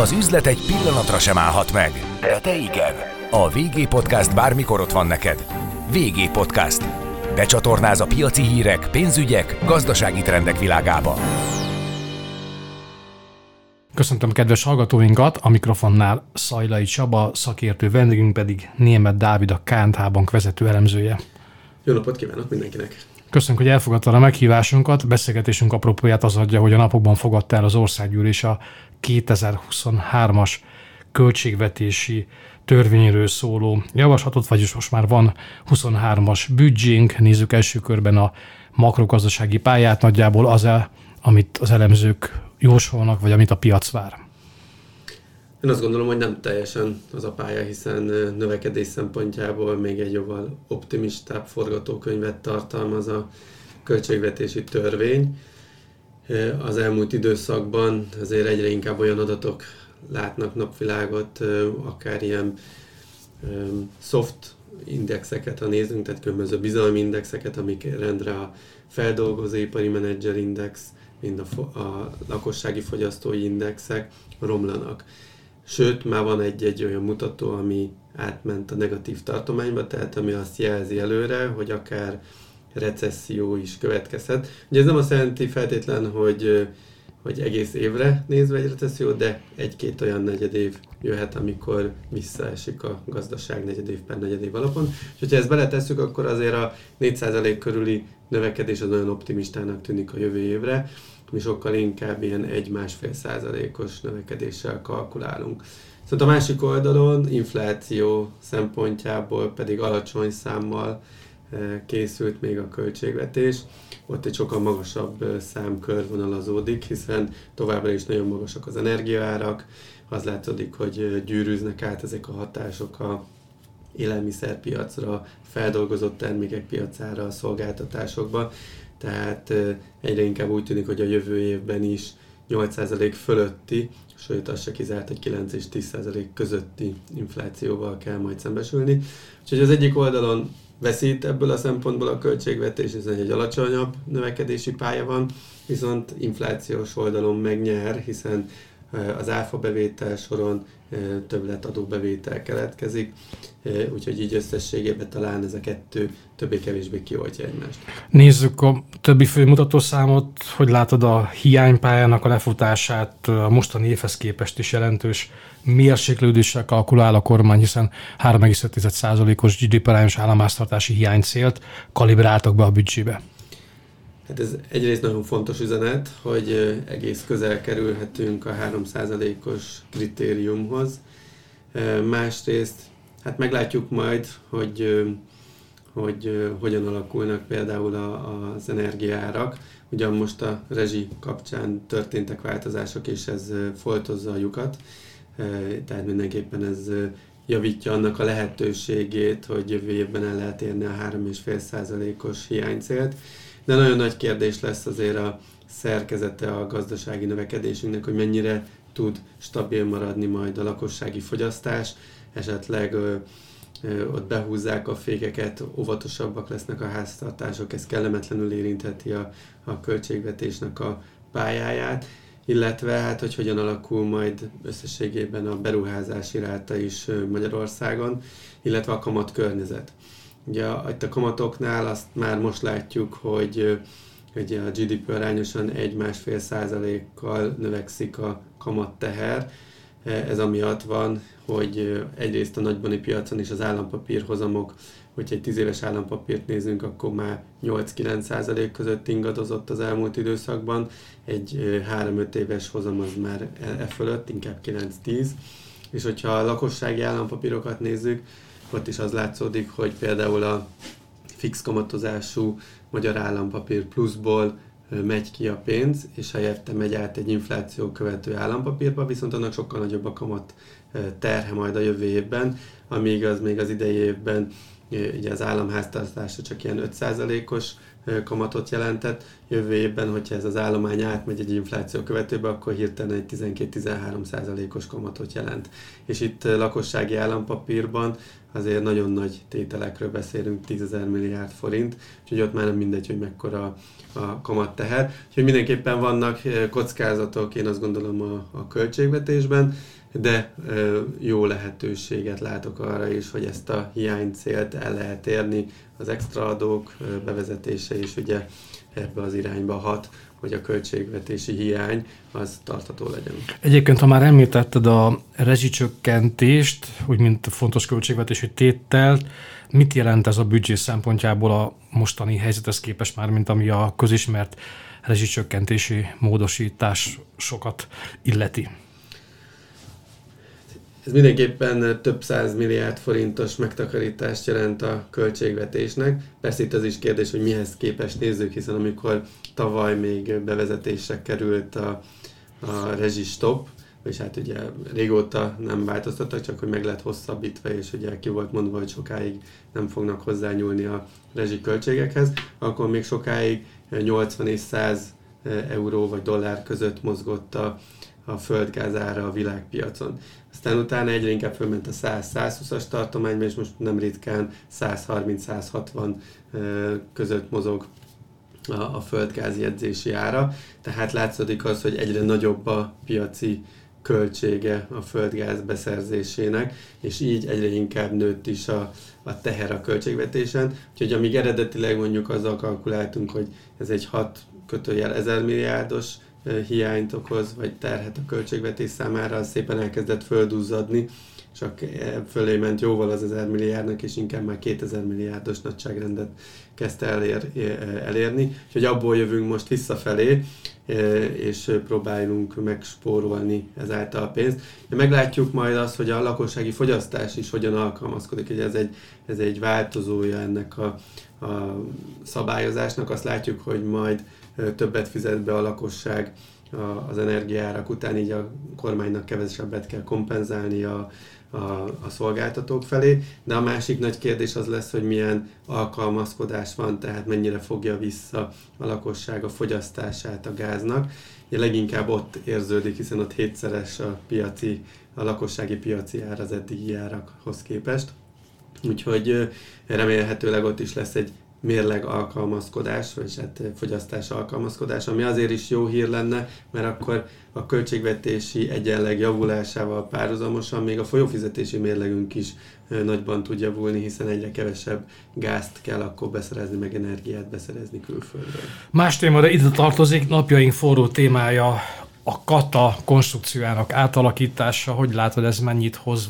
Az üzlet egy pillanatra sem állhat meg, de te igen. A VG Podcast bármikor ott van neked. VG Podcast. Becsatornáz a piaci hírek, pénzügyek, gazdasági trendek világába. Köszöntöm kedves hallgatóinkat, a mikrofonnál Szajlai Csaba, szakértő vendégünk pedig Német Dávid, a KNH Bank vezető elemzője. Jó napot kívánok mindenkinek! Köszönjük, hogy elfogadta a meghívásunkat. Beszélgetésünk apropóját az adja, hogy a napokban fogadta el az országgyűlés a 2023-as költségvetési törvényről szóló javaslatot, vagyis most már van 23-as büdzsénk. Nézzük első körben a makrogazdasági pályát, nagyjából az, -e, amit az elemzők jósolnak, vagy amit a piac vár. Én azt gondolom, hogy nem teljesen az a pálya, hiszen növekedés szempontjából még egy jóval optimistább forgatókönyvet tartalmaz a költségvetési törvény. Az elmúlt időszakban azért egyre inkább olyan adatok látnak napvilágot, akár ilyen soft indexeket, ha nézünk, tehát különböző bizalmi indexeket, amik rendre a feldolgozóipari menedzser index, mind a, a lakossági fogyasztói indexek romlanak. Sőt, már van egy-egy olyan mutató, ami átment a negatív tartományba, tehát ami azt jelzi előre, hogy akár recesszió is következhet. Ugye ez nem azt jelenti feltétlen, hogy, hogy egész évre nézve egy recesszió, de egy-két olyan negyedév jöhet, amikor visszaesik a gazdaság negyedév per negyedév alapon. És hogyha ezt beletesszük, akkor azért a 4% körüli növekedés az nagyon optimistának tűnik a jövő évre mi sokkal inkább ilyen 1-1,5 százalékos növekedéssel kalkulálunk. Szóval a másik oldalon infláció szempontjából pedig alacsony számmal eh, készült még a költségvetés. Ott egy sokkal magasabb eh, szám körvonalazódik, hiszen továbbra is nagyon magasak az energiaárak, az látszódik, hogy eh, gyűrűznek át ezek a hatások a élelmiszerpiacra, feldolgozott termékek piacára, a szolgáltatásokba, tehát egyre inkább úgy tűnik, hogy a jövő évben is 8% fölötti, sőt az se kizárt, hogy 9 és 10% közötti inflációval kell majd szembesülni. Úgyhogy az egyik oldalon veszít ebből a szempontból a költségvetés, hiszen egy alacsonyabb növekedési pálya van, viszont inflációs oldalon megnyer, hiszen az áfa bevétel soron többlet adóbevétel keletkezik, úgyhogy így összességében talán ez a kettő többé-kevésbé kioltja egymást. Nézzük a többi főmutató számot, hogy látod a hiánypályának a lefutását a mostani évhez képest is jelentős mérséklődéssel kalkulál a kormány, hiszen 3,5%-os GDP arányos államháztartási hiánycélt kalibráltak be a büdzsébe. Hát ez egyrészt nagyon fontos üzenet, hogy egész közel kerülhetünk a 3%-os kritériumhoz. Másrészt, hát meglátjuk majd, hogy, hogy hogyan alakulnak például az energiárak. Ugyan most a rezsi kapcsán történtek változások, és ez foltozza a lyukat, tehát mindenképpen ez javítja annak a lehetőségét, hogy jövő évben el lehet érni a 3,5%-os hiánycélt de nagyon nagy kérdés lesz azért a szerkezete a gazdasági növekedésünknek, hogy mennyire tud stabil maradni majd a lakossági fogyasztás, esetleg ö, ö, ott behúzzák a fékeket, óvatosabbak lesznek a háztartások, ez kellemetlenül érintheti a, a költségvetésnek a pályáját, illetve hát, hogy hogyan alakul majd összességében a beruházási ráta is Magyarországon, illetve a kamat környezet. Ugye itt a kamatoknál azt már most látjuk, hogy ugye a GDP arányosan 1-1,5 százalékkal növekszik a kamatteher. Ez amiatt van, hogy egyrészt a nagybani piacon is az állampapírhozamok, hogyha egy 10 éves állampapírt nézünk, akkor már 8-9 százalék között ingadozott az elmúlt időszakban. Egy 3-5 éves hozam az már e, e fölött, inkább 9-10. És hogyha a lakossági állampapírokat nézzük, ott is az látszódik, hogy például a fix kamatozású magyar állampapír pluszból megy ki a pénz, és helyette megy át egy infláció követő állampapírba, viszont annak sokkal nagyobb a kamat terhe majd a jövő évben, amíg az még az idei évben ugye az államháztartása csak ilyen 5%-os kamatot jelentett, jövő évben, hogyha ez az állomány átmegy egy infláció követőbe, akkor hirtelen egy 12-13 százalékos kamatot jelent. És itt lakossági állampapírban azért nagyon nagy tételekről beszélünk, 10 milliárd forint, úgyhogy ott már nem mindegy, hogy mekkora a kamat teher. Úgyhogy mindenképpen vannak kockázatok, én azt gondolom a, a költségvetésben, de jó lehetőséget látok arra is, hogy ezt a hiánycélt el lehet érni, az extra adók bevezetése is ugye ebbe az irányba hat, hogy a költségvetési hiány az tartható legyen. Egyébként, ha már említetted a rezsicsökkentést, úgy mint fontos költségvetési tétel, mit jelent ez a büdzsé szempontjából a mostani helyzethez képest már, mint ami a közismert rezsicsökkentési módosításokat illeti? Ez mindenképpen több száz milliárd forintos megtakarítást jelent a költségvetésnek. Persze itt az is kérdés, hogy mihez képest nézzük, hiszen amikor tavaly még bevezetésre került a, a rezsistop, és hát ugye régóta nem változtattak, csak hogy meg lett hosszabbítva, és ugye ki volt mondva, hogy sokáig nem fognak hozzányúlni a rezsi költségekhez, akkor még sokáig 80 és 100 euró vagy dollár között mozgott a, a földgáz ára a világpiacon. Aztán utána egyre inkább fölment a 100-120-as tartományba, és most nem ritkán 130-160 között mozog a, a földgáz jegyzési ára. Tehát látszódik az, hogy egyre nagyobb a piaci költsége a földgáz beszerzésének, és így egyre inkább nőtt is a, a teher a költségvetésen. Úgyhogy amíg eredetileg mondjuk azzal kalkuláltunk, hogy ez egy 6 kötőjel 1000 milliárdos hiányt okoz, vagy terhet a költségvetés számára, az szépen elkezdett földúzzadni, csak fölé ment jóval az 1000 milliárdnak, és inkább már 2000 milliárdos nagyságrendet kezdte elér, elérni. Úgyhogy abból jövünk most visszafelé, és próbálunk megspórolni ezáltal a pénzt. Meglátjuk majd azt, hogy a lakossági fogyasztás is hogyan alkalmazkodik, hogy ez egy, ez egy változója ennek a, a szabályozásnak. Azt látjuk, hogy majd többet fizet be a lakosság az energiárak után, így a kormánynak kevesebbet kell kompenzálni a, a, a szolgáltatók felé, de a másik nagy kérdés az lesz, hogy milyen alkalmazkodás van, tehát mennyire fogja vissza a lakosság a fogyasztását a gáznak. Ugye leginkább ott érződik, hiszen ott hétszeres a piaci, a lakossági piaci ár az eddigi árakhoz képest. Úgyhogy remélhetőleg ott is lesz egy mérleg alkalmazkodás, vagy hát fogyasztás alkalmazkodás, ami azért is jó hír lenne, mert akkor a költségvetési egyenleg javulásával párhuzamosan még a folyófizetési mérlegünk is nagyban tud javulni, hiszen egyre kevesebb gázt kell akkor beszerezni, meg energiát beszerezni külföldről. Más téma, de ide tartozik napjaink forró témája a kata konstrukciójának átalakítása. Hogy látod, ez mennyit hoz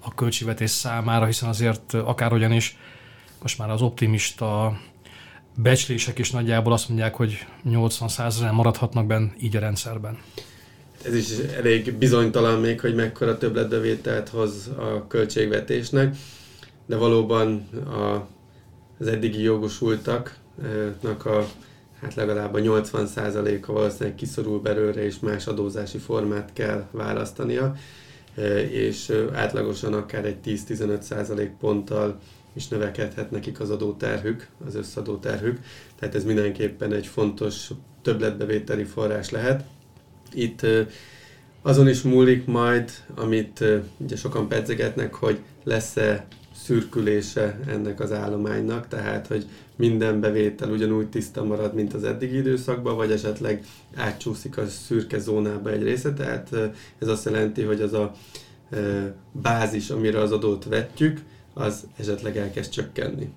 a költségvetés számára, hiszen azért akárhogyan is most már az optimista becslések is nagyjából azt mondják, hogy 80%-en maradhatnak benne így a rendszerben. Ez is elég bizonytalan még, hogy mekkora többletbevételt hoz a költségvetésnek, de valóban a, az eddigi jogosultaknak a hát legalább a 80%-a valószínűleg kiszorul belőle, és más adózási formát kell választania, és átlagosan akár egy 10-15% ponttal is növekedhet nekik az adóterhük, az összadóterhük, tehát ez mindenképpen egy fontos többletbevételi forrás lehet. Itt azon is múlik majd, amit ugye sokan pedzegetnek, hogy lesz-e szürkülése ennek az állománynak, tehát hogy minden bevétel ugyanúgy tiszta marad, mint az eddigi időszakban, vagy esetleg átcsúszik a szürke zónába egy része, tehát ez azt jelenti, hogy az a bázis, amire az adót vetjük, az esetleg elkezd csökkenni.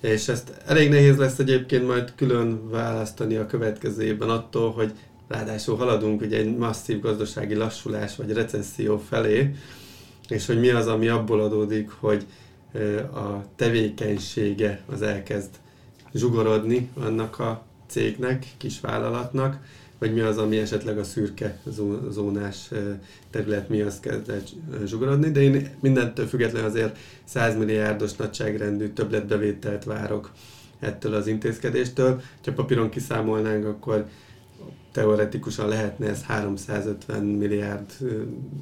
És ezt elég nehéz lesz egyébként majd külön választani a következő évben attól, hogy ráadásul haladunk ugye egy masszív gazdasági lassulás vagy recesszió felé, és hogy mi az, ami abból adódik, hogy a tevékenysége az elkezd zsugorodni annak a cégnek, kisvállalatnak, vagy mi az, ami esetleg a szürke zónás terület miatt kezdett zsugorodni, de én mindentől függetlenül azért 100 milliárdos nagyságrendű többletbevételt várok ettől az intézkedéstől. Ha papíron kiszámolnánk, akkor teoretikusan lehetne ez 350 milliárd,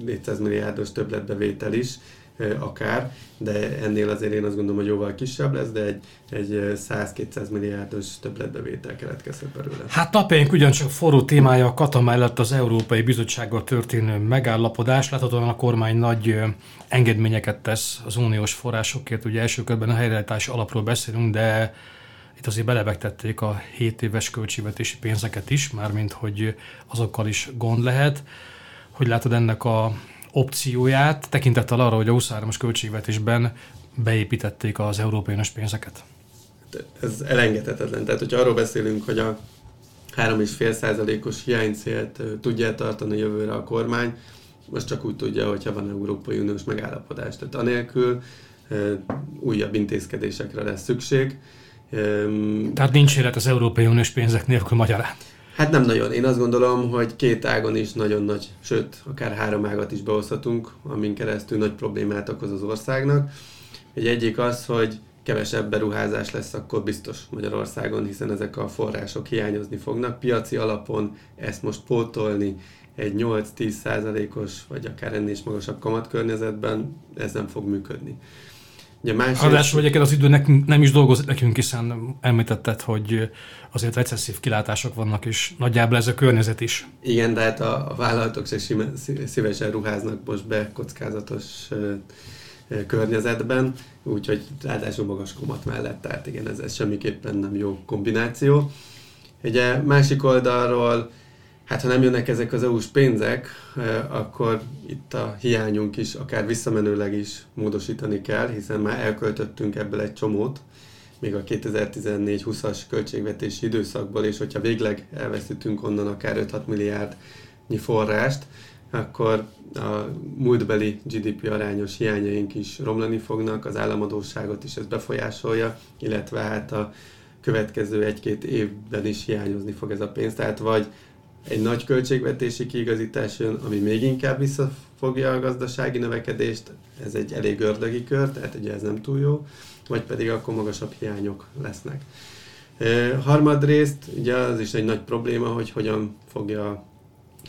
400 milliárdos többletbevétel is, akár, de ennél azért én azt gondolom, hogy jóval kisebb lesz, de egy, egy 100-200 milliárdos többletbevétel keletkezhet belőle. Hát napjaink ugyancsak forró témája a Kata mellett az Európai Bizottsággal történő megállapodás. Láthatóan a kormány nagy engedményeket tesz az uniós forrásokért. Ugye első körben a helyreállítási alapról beszélünk, de itt azért belebegtették a 7 éves költségvetési pénzeket is, mármint hogy azokkal is gond lehet. Hogy látod ennek a opcióját, tekintettel arra, hogy a 23-as költségvetésben beépítették az európai pénzeket? Ez elengedhetetlen. Tehát, hogyha arról beszélünk, hogy a 3,5%-os hiánycélt tudja tartani jövőre a kormány, most csak úgy tudja, hogyha van Európai Uniós megállapodás. Tehát anélkül újabb intézkedésekre lesz szükség. Tehát nincs élet az Európai Uniós pénzek nélkül magyarán. Hát nem nagyon. Én azt gondolom, hogy két ágon is nagyon nagy, sőt, akár három ágat is behozhatunk, amin keresztül nagy problémát okoz az országnak. Egy egyik az, hogy kevesebb beruházás lesz akkor biztos Magyarországon, hiszen ezek a források hiányozni fognak. Piaci alapon ezt most pótolni egy 8-10 százalékos, vagy akár ennél is magasabb kamatkörnyezetben, ez nem fog működni. Ugye másrészt... Ráadásul egyébként az idő nekünk, nem is dolgozik nekünk, hiszen említetted, hogy azért recesszív kilátások vannak, és nagyjából ez a környezet is. Igen, de hát a, a vállalatok se szívesen ruháznak most be kockázatos környezetben, úgyhogy ráadásul magas komat mellett, tehát igen, ez, ez semmiképpen nem jó kombináció. Ugye másik oldalról hát ha nem jönnek ezek az EU-s pénzek, eh, akkor itt a hiányunk is akár visszamenőleg is módosítani kell, hiszen már elköltöttünk ebből egy csomót, még a 2014-20-as költségvetési időszakból, és hogyha végleg elveszítünk onnan akár 5-6 milliárdnyi forrást, akkor a múltbeli GDP arányos hiányaink is romlani fognak, az államadóságot is ez befolyásolja, illetve hát a következő egy-két évben is hiányozni fog ez a pénz. Tehát vagy egy nagy költségvetési kiigazítás jön, ami még inkább visszafogja a gazdasági növekedést, ez egy elég ördögi kör, tehát ugye ez nem túl jó, vagy pedig akkor magasabb hiányok lesznek. E, harmadrészt, ugye az is egy nagy probléma, hogy hogyan fogja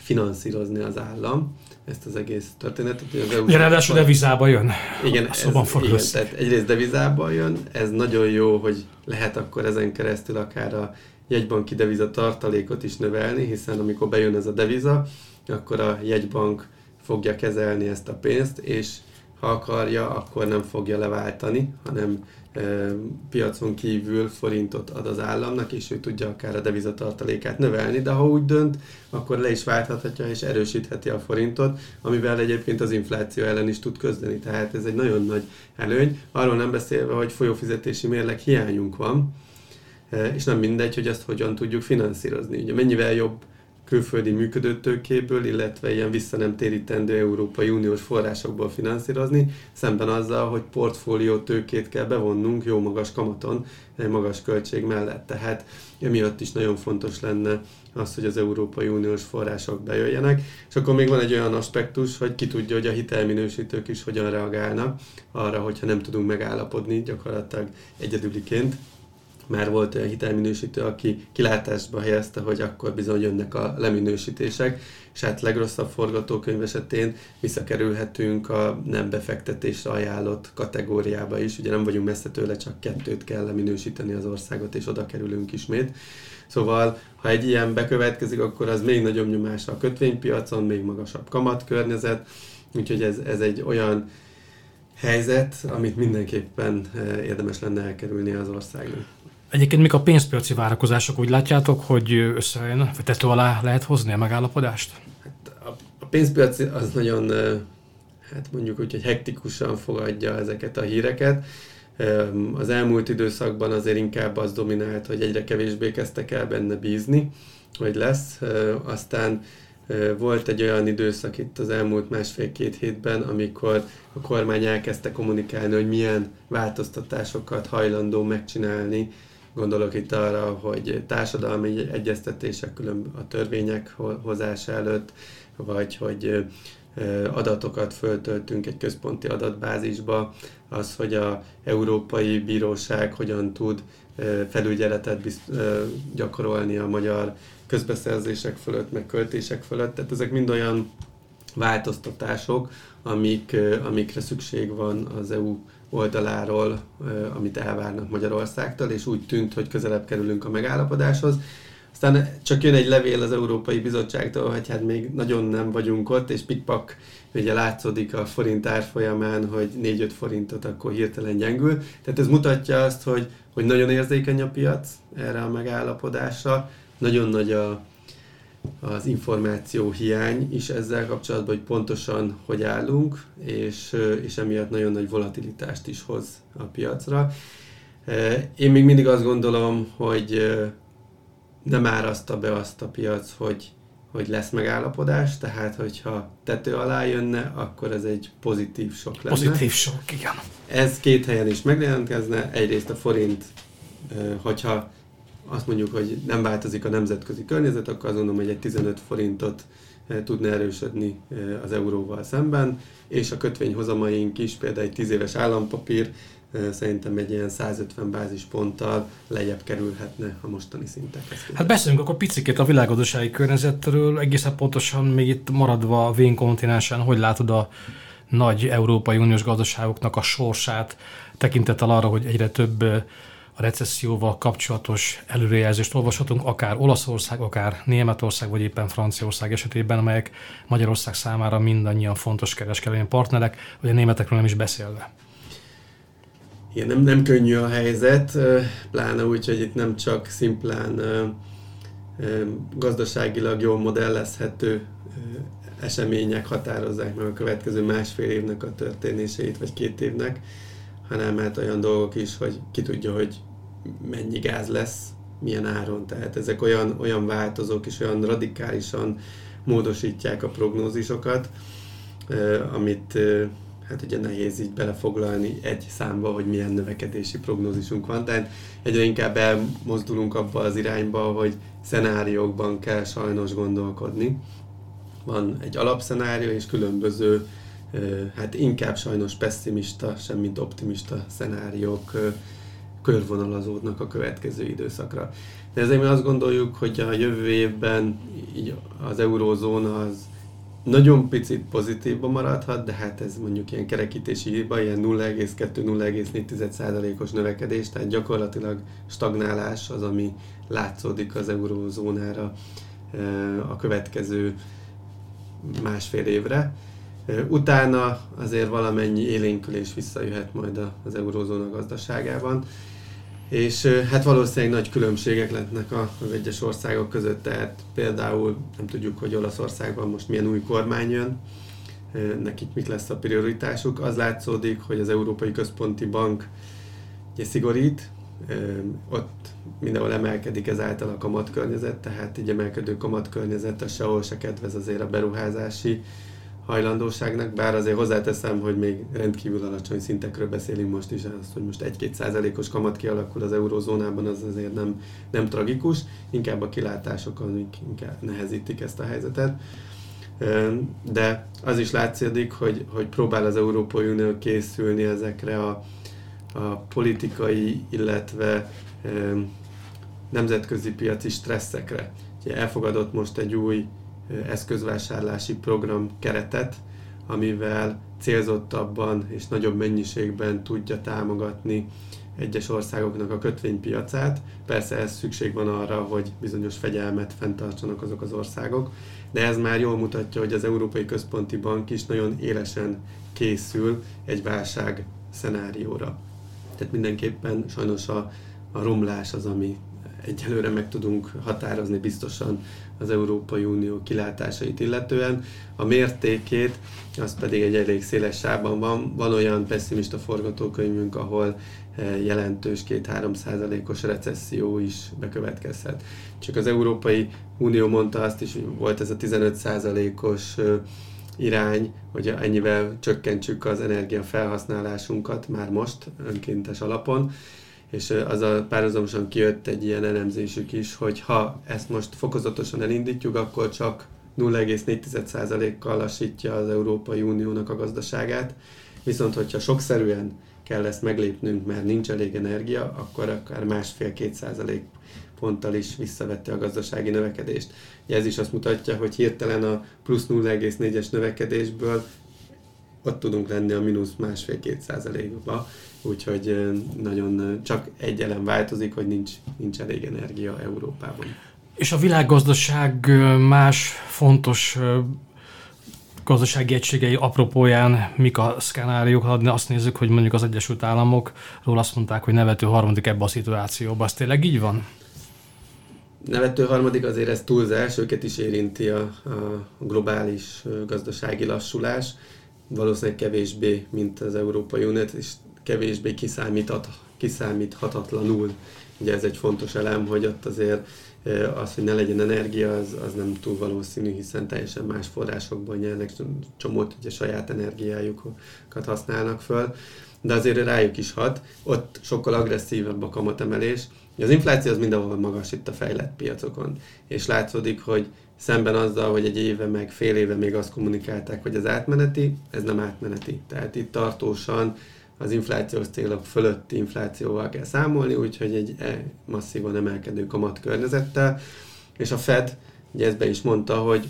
finanszírozni az állam ezt az egész történetet. Az EU ja, ráadásul devizába jön. Igen, ez, igen tehát egyrészt devizába jön, ez nagyon jó, hogy lehet akkor ezen keresztül akár a jegybanki deviza tartalékot is növelni, hiszen amikor bejön ez a deviza, akkor a jegybank fogja kezelni ezt a pénzt, és ha akarja, akkor nem fogja leváltani, hanem e, piacon kívül forintot ad az államnak, és ő tudja akár a devizatartalékát növelni, de ha úgy dönt, akkor le is válthatja és erősítheti a forintot, amivel egyébként az infláció ellen is tud közdeni. Tehát ez egy nagyon nagy előny. Arról nem beszélve, hogy folyófizetési mérleg hiányunk van, és nem mindegy, hogy ezt hogyan tudjuk finanszírozni. Ugye mennyivel jobb külföldi működőtőkéből, illetve ilyen vissza nem térítendő Európai Uniós forrásokból finanszírozni, szemben azzal, hogy portfólió tőkét kell bevonnunk jó magas kamaton, magas költség mellett. Tehát emiatt is nagyon fontos lenne az, hogy az Európai Uniós források bejöjjenek. És akkor még van egy olyan aspektus, hogy ki tudja, hogy a hitelminősítők is hogyan reagálnak arra, hogyha nem tudunk megállapodni gyakorlatilag egyedüliként már volt olyan hitelminősítő, aki kilátásba helyezte, hogy akkor bizony jönnek a leminősítések, és hát legrosszabb forgatókönyv esetén visszakerülhetünk a nem befektetésre ajánlott kategóriába is. Ugye nem vagyunk messze tőle, csak kettőt kell leminősíteni az országot, és oda kerülünk ismét. Szóval, ha egy ilyen bekövetkezik, akkor az még nagyobb nyomás a kötvénypiacon, még magasabb kamatkörnyezet, úgyhogy ez, ez egy olyan helyzet, amit mindenképpen eh, érdemes lenne elkerülni az országnak. Egyébként mik a pénzpiaci várakozások? Úgy látjátok, hogy összejön, tető alá lehet hozni a megállapodást? Hát a, a pénzpiaci az nagyon, hát mondjuk úgy, hogy hektikusan fogadja ezeket a híreket. Az elmúlt időszakban azért inkább az dominált, hogy egyre kevésbé kezdtek el benne bízni, hogy lesz. Aztán volt egy olyan időszak itt az elmúlt másfél-két hétben, amikor a kormány elkezdte kommunikálni, hogy milyen változtatásokat hajlandó megcsinálni Gondolok itt arra, hogy társadalmi egyeztetések külön a törvények hozása előtt, vagy hogy adatokat föltöltünk egy központi adatbázisba, az, hogy a Európai Bíróság hogyan tud felügyeletet gyakorolni a magyar közbeszerzések fölött, meg költések fölött. Tehát ezek mind olyan változtatások, amik, amikre szükség van az EU oldaláról, amit elvárnak Magyarországtól, és úgy tűnt, hogy közelebb kerülünk a megállapodáshoz. Aztán csak jön egy levél az Európai Bizottságtól, hogy hát még nagyon nem vagyunk ott, és pikpak ugye látszódik a forint árfolyamán, hogy 4-5 forintot akkor hirtelen gyengül. Tehát ez mutatja azt, hogy, hogy nagyon érzékeny a piac erre a megállapodásra, nagyon nagy a, az információ hiány is ezzel kapcsolatban, hogy pontosan hogy állunk, és, és emiatt nagyon nagy volatilitást is hoz a piacra. Én még mindig azt gondolom, hogy nem áraszta be azt a piac, hogy, hogy lesz megállapodás, tehát hogyha tető alá jönne, akkor ez egy pozitív sok lenne. Pozitív sok, igen. Ez két helyen is megjelentkezne, egyrészt a forint, hogyha azt mondjuk, hogy nem változik a nemzetközi környezet, akkor azt gondolom, hogy egy 15 forintot tudna erősödni az euróval szemben, és a kötvényhozamaink is, például egy 10 éves állampapír szerintem egy ilyen 150 bázisponttal lejjebb kerülhetne a mostani szintekhez. Hát beszéljünk akkor picit a világgazdasági környezetről, egészen pontosan még itt maradva a vén kontinensen, hogy látod a nagy Európai Uniós gazdaságoknak a sorsát, tekintettel arra, hogy egyre több a recesszióval kapcsolatos előrejelzést olvashatunk, akár Olaszország, akár Németország, vagy éppen Franciaország esetében, amelyek Magyarország számára mindannyian fontos kereskedelmi partnerek, vagy a németekről nem is beszélve. Igen, nem, nem könnyű a helyzet, pláne úgy, hogy itt nem csak szimplán gazdaságilag jól modellezhető események határozzák meg a következő másfél évnek a történéseit, vagy két évnek, hanem hát olyan dolgok is, hogy ki tudja, hogy mennyi gáz lesz, milyen áron. Tehát ezek olyan, olyan változók és olyan radikálisan módosítják a prognózisokat, amit hát ugye nehéz így belefoglalni egy számba, hogy milyen növekedési prognózisunk van, tehát egyre inkább elmozdulunk abba az irányba, hogy szenáriókban kell sajnos gondolkodni. Van egy alapszenárió és különböző, hát inkább sajnos pessimista, semmint optimista szenáriók körvonalazódnak a következő időszakra. De ezért mi azt gondoljuk, hogy a jövő évben így az eurózóna az nagyon picit pozitívban maradhat, de hát ez mondjuk ilyen kerekítési hiba, ilyen 0,2-0,4%-os növekedés, tehát gyakorlatilag stagnálás az, ami látszódik az eurózónára a következő másfél évre. Utána azért valamennyi élénkülés visszajöhet majd az eurózóna gazdaságában. És hát valószínűleg nagy különbségek lehetnek a, az egyes országok között, tehát például nem tudjuk, hogy Olaszországban most milyen új kormány jön, nekik mik lesz a prioritásuk. Az látszódik, hogy az Európai Központi Bank ugye, szigorít, ott mindenhol emelkedik ezáltal a kamatkörnyezet, tehát így emelkedő kamatkörnyezet a sehol se kedvez azért a beruházási hajlandóságnak, bár azért hozzáteszem, hogy még rendkívül alacsony szintekről beszélünk most is, az, hogy most 1-2 százalékos kamat kialakul az eurozónában, az azért nem, nem tragikus, inkább a kilátások, amik inkább nehezítik ezt a helyzetet. De az is látszik, hogy, hogy próbál az Európai Unió készülni ezekre a, a politikai, illetve nemzetközi piaci stresszekre. Ugye elfogadott most egy új eszközvásárlási program keretet, amivel célzottabban és nagyobb mennyiségben tudja támogatni egyes országoknak a kötvénypiacát. Persze ez szükség van arra, hogy bizonyos fegyelmet fenntartsanak azok az országok, de ez már jól mutatja, hogy az Európai Központi Bank is nagyon élesen készül egy válság szenárióra. Tehát mindenképpen sajnos a, a romlás az, ami egyelőre meg tudunk határozni biztosan az Európai Unió kilátásait illetően. A mértékét, az pedig egy elég széles sávban van. Van olyan pessimista forgatókönyvünk, ahol eh, jelentős 2-3 százalékos recesszió is bekövetkezhet. Csak az Európai Unió mondta azt is, hogy volt ez a 15 százalékos eh, irány, hogy ennyivel csökkentsük az energiafelhasználásunkat már most önkéntes alapon, és az a párhuzamosan kijött egy ilyen elemzésük is, hogy ha ezt most fokozatosan elindítjuk, akkor csak 0,4%-kal lassítja az Európai Uniónak a gazdaságát, viszont hogyha sokszerűen kell ezt meglépnünk, mert nincs elég energia, akkor akár másfél-két százalék ponttal is visszavette a gazdasági növekedést. Ez is azt mutatja, hogy hirtelen a plusz 0,4-es növekedésből ott tudunk lenni a mínusz másfél-két százalékba, úgyhogy nagyon csak egy elem változik, hogy nincs, nincs elég energia Európában. És a világgazdaság más fontos gazdasági egységei apropóján mik a szkenáriók, ha azt nézzük, hogy mondjuk az Egyesült Államokról azt mondták, hogy nevető harmadik ebbe a szituációba. Az tényleg így van? Nevető harmadik azért ez túlzás, őket is érinti a, a globális gazdasági lassulás, valószínűleg kevésbé, mint az Európai Uniót, és kevésbé kiszámíthat, kiszámíthatatlanul. Ugye ez egy fontos elem, hogy ott azért az, hogy ne legyen energia, az, az nem túl valószínű, hiszen teljesen más forrásokból nyernek, csomót ugye saját energiájukat használnak föl, de azért rájuk is hat. Ott sokkal agresszívebb a kamatemelés. Az infláció az mindenhol magas itt a fejlett piacokon, és látszódik, hogy szemben azzal, hogy egy éve meg fél éve még azt kommunikálták, hogy az átmeneti, ez nem átmeneti. Tehát itt tartósan az inflációs célok fölötti inflációval kell számolni, úgyhogy egy e, masszívan emelkedő kamat környezettel, és a Fed ugye ezt be is mondta, hogy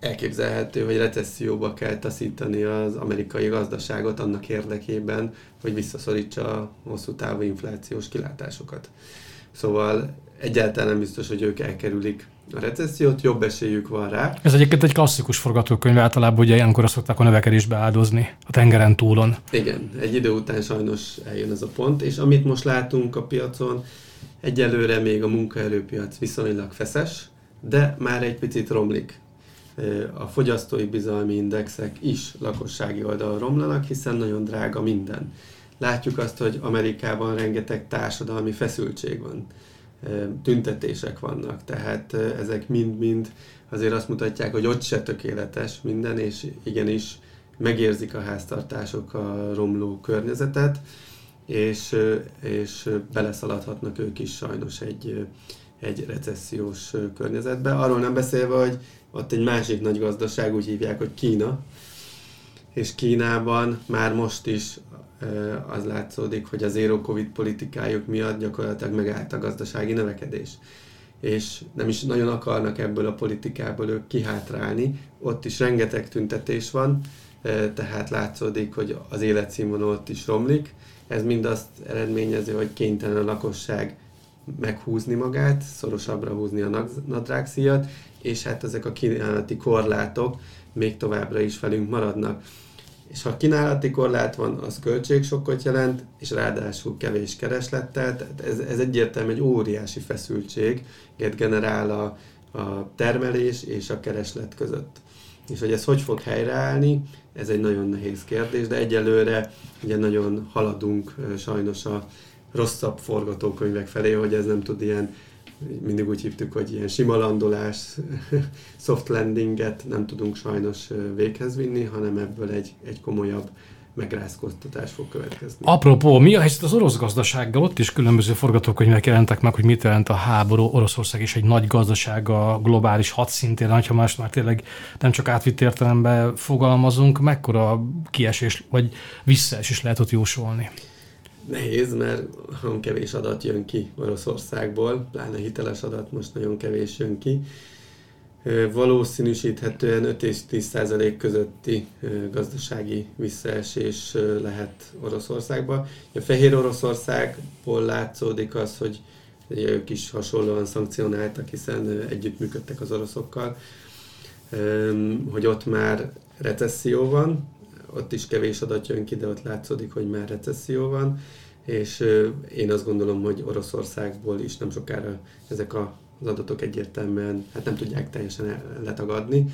elképzelhető, hogy recesszióba kell taszítani az amerikai gazdaságot annak érdekében, hogy visszaszorítsa a hosszú távú inflációs kilátásokat. Szóval egyáltalán nem biztos, hogy ők elkerülik a recessziót, jobb esélyük van rá. Ez egyébként egy klasszikus forgatókönyv, általában ugye ilyenkor szokták a növekedésbe áldozni a tengeren túlon. Igen, egy idő után sajnos eljön ez a pont, és amit most látunk a piacon, egyelőre még a munkaerőpiac viszonylag feszes, de már egy picit romlik. A fogyasztói bizalmi indexek is lakossági oldalon romlanak, hiszen nagyon drága minden. Látjuk azt, hogy Amerikában rengeteg társadalmi feszültség van tüntetések vannak, tehát ezek mind-mind azért azt mutatják, hogy ott se tökéletes minden, és igenis megérzik a háztartások a romló környezetet, és, és beleszaladhatnak ők is sajnos egy, egy recessziós környezetbe. Arról nem beszélve, hogy ott egy másik nagy gazdaság, úgy hívják, hogy Kína, és Kínában már most is az látszódik, hogy az zero covid politikájuk miatt gyakorlatilag megállt a gazdasági növekedés. És nem is nagyon akarnak ebből a politikából ők kihátrálni. Ott is rengeteg tüntetés van, tehát látszódik, hogy az életszínvonal is romlik. Ez mind azt eredményezi, hogy kénytelen a lakosság meghúzni magát, szorosabbra húzni a nadrágszíjat, és hát ezek a kínálati korlátok még továbbra is velünk maradnak és ha kínálati korlát van, az költségsokkot jelent, és ráadásul kevés kereslettel, tehát ez, ez egyértelműen egy óriási feszültség, generál a, a termelés és a kereslet között. És hogy ez hogy fog helyreállni, ez egy nagyon nehéz kérdés, de egyelőre ugye nagyon haladunk sajnos a rosszabb forgatókönyvek felé, hogy ez nem tud ilyen mindig úgy hívtuk, hogy ilyen sima landolás, soft landinget nem tudunk sajnos véghez vinni, hanem ebből egy, egy komolyabb megrázkódtatás fog következni. Apropó, mi a helyzet az orosz gazdasággal? Ott is különböző forgatókönyvek jelentek meg, hogy mit jelent a háború. Oroszország is egy nagy gazdaság a globális hadszintén, ha más már tényleg nem csak átvitt értelemben fogalmazunk, mekkora kiesés vagy visszaesés lehet ott jósolni? Nehéz, mert nagyon kevés adat jön ki Oroszországból, pláne hiteles adat most nagyon kevés jön ki. Valószínűsíthetően 5 és 10 százalék közötti gazdasági visszaesés lehet Oroszországba. A Fehér Oroszországból látszódik az, hogy ők is hasonlóan szankcionáltak, hiszen együttműködtek az oroszokkal, hogy ott már recesszió van, ott is kevés adat jön ki, de ott látszódik, hogy már recesszió van, és én azt gondolom, hogy Oroszországból is nem sokára ezek az adatok egyértelműen hát nem tudják teljesen letagadni,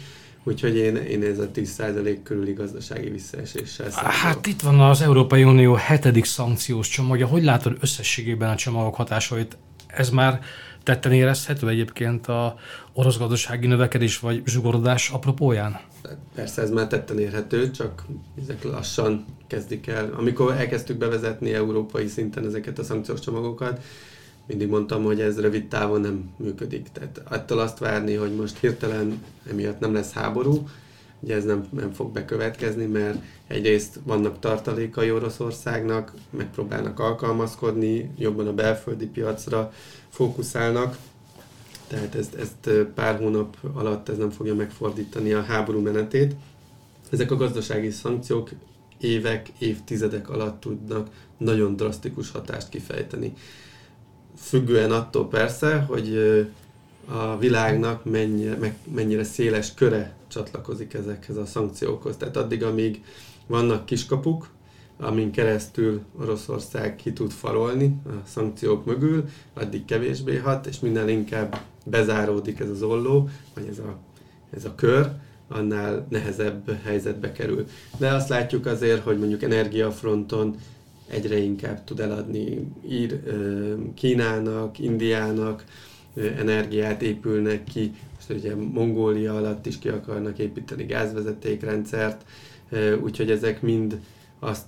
Úgyhogy én, én ez a 10% körüli gazdasági visszaeséssel számolok. Hát itt van az Európai Unió hetedik szankciós csomagja. Hogy látod összességében a csomagok hatásait? Ez már tetten érezhető egyébként a orosz gazdasági növekedés vagy zsugorodás apropóján? Persze ez már tetten érhető, csak ezek lassan kezdik el. Amikor elkezdtük bevezetni európai szinten ezeket a szankciós csomagokat, mindig mondtam, hogy ez rövid távon nem működik. Tehát attól azt várni, hogy most hirtelen emiatt nem lesz háború, ugye ez nem, nem fog bekövetkezni, mert egyrészt vannak tartalékai Oroszországnak, megpróbálnak alkalmazkodni, jobban a belföldi piacra fókuszálnak, tehát ezt, ezt pár hónap alatt ez nem fogja megfordítani a háború menetét. Ezek a gazdasági szankciók évek, évtizedek alatt tudnak nagyon drasztikus hatást kifejteni. Függően attól persze, hogy a világnak mennyire, mennyire széles köre csatlakozik ezekhez a szankciókhoz. Tehát addig, amíg vannak kiskapuk, amin keresztül Oroszország ki tud farolni a szankciók mögül, addig kevésbé hat, és minden inkább bezáródik ez az olló, vagy ez a, ez a kör, annál nehezebb helyzetbe kerül. De azt látjuk azért, hogy mondjuk energiafronton egyre inkább tud eladni ír, Kínának, Indiának, energiát épülnek ki, most ugye Mongólia alatt is ki akarnak építeni gázvezetékrendszert, úgyhogy ezek mind azt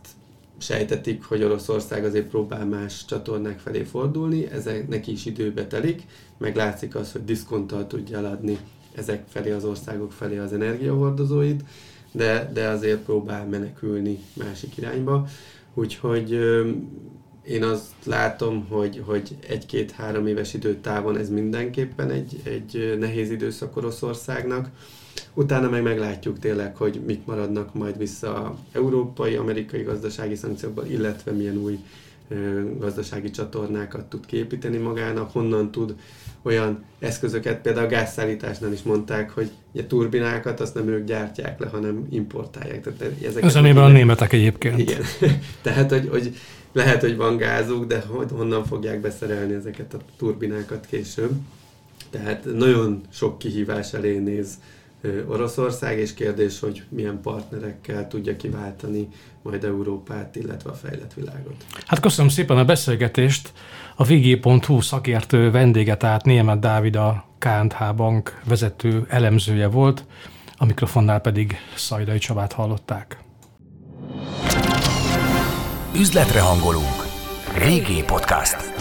sejtetik, hogy Oroszország azért próbál más csatornák felé fordulni, ezek neki is időbe telik, meg látszik az, hogy diszkonttal tudja eladni ezek felé az országok felé az energiahordozóit, de, de azért próbál menekülni másik irányba. Úgyhogy én azt látom, hogy, hogy egy-két-három éves időtávon ez mindenképpen egy, egy nehéz időszak Oroszországnak. Utána meg meglátjuk tényleg, hogy mit maradnak majd vissza európai, amerikai gazdasági szankciókból, illetve milyen új gazdasági csatornákat tud képíteni magának, honnan tud olyan eszközöket, például a gázszállításnál is mondták, hogy a turbinákat azt nem ők gyártják le, hanem importálják. Tehát ezeket Üzenében a németek egyébként. Igen. Tehát, hogy, hogy lehet, hogy van gázuk, de honnan fogják beszerelni ezeket a turbinákat később. Tehát nagyon sok kihívás elé néz Oroszország, és kérdés, hogy milyen partnerekkel tudja kiváltani majd Európát, illetve a fejlett világot. Hát köszönöm szépen a beszélgetést. A vg.hu szakértő vendége, tehát Német Dávid a KNH Bank vezető elemzője volt, a mikrofonnál pedig Szajdai Csabát hallották. Üzletre hangolunk. VG Podcast.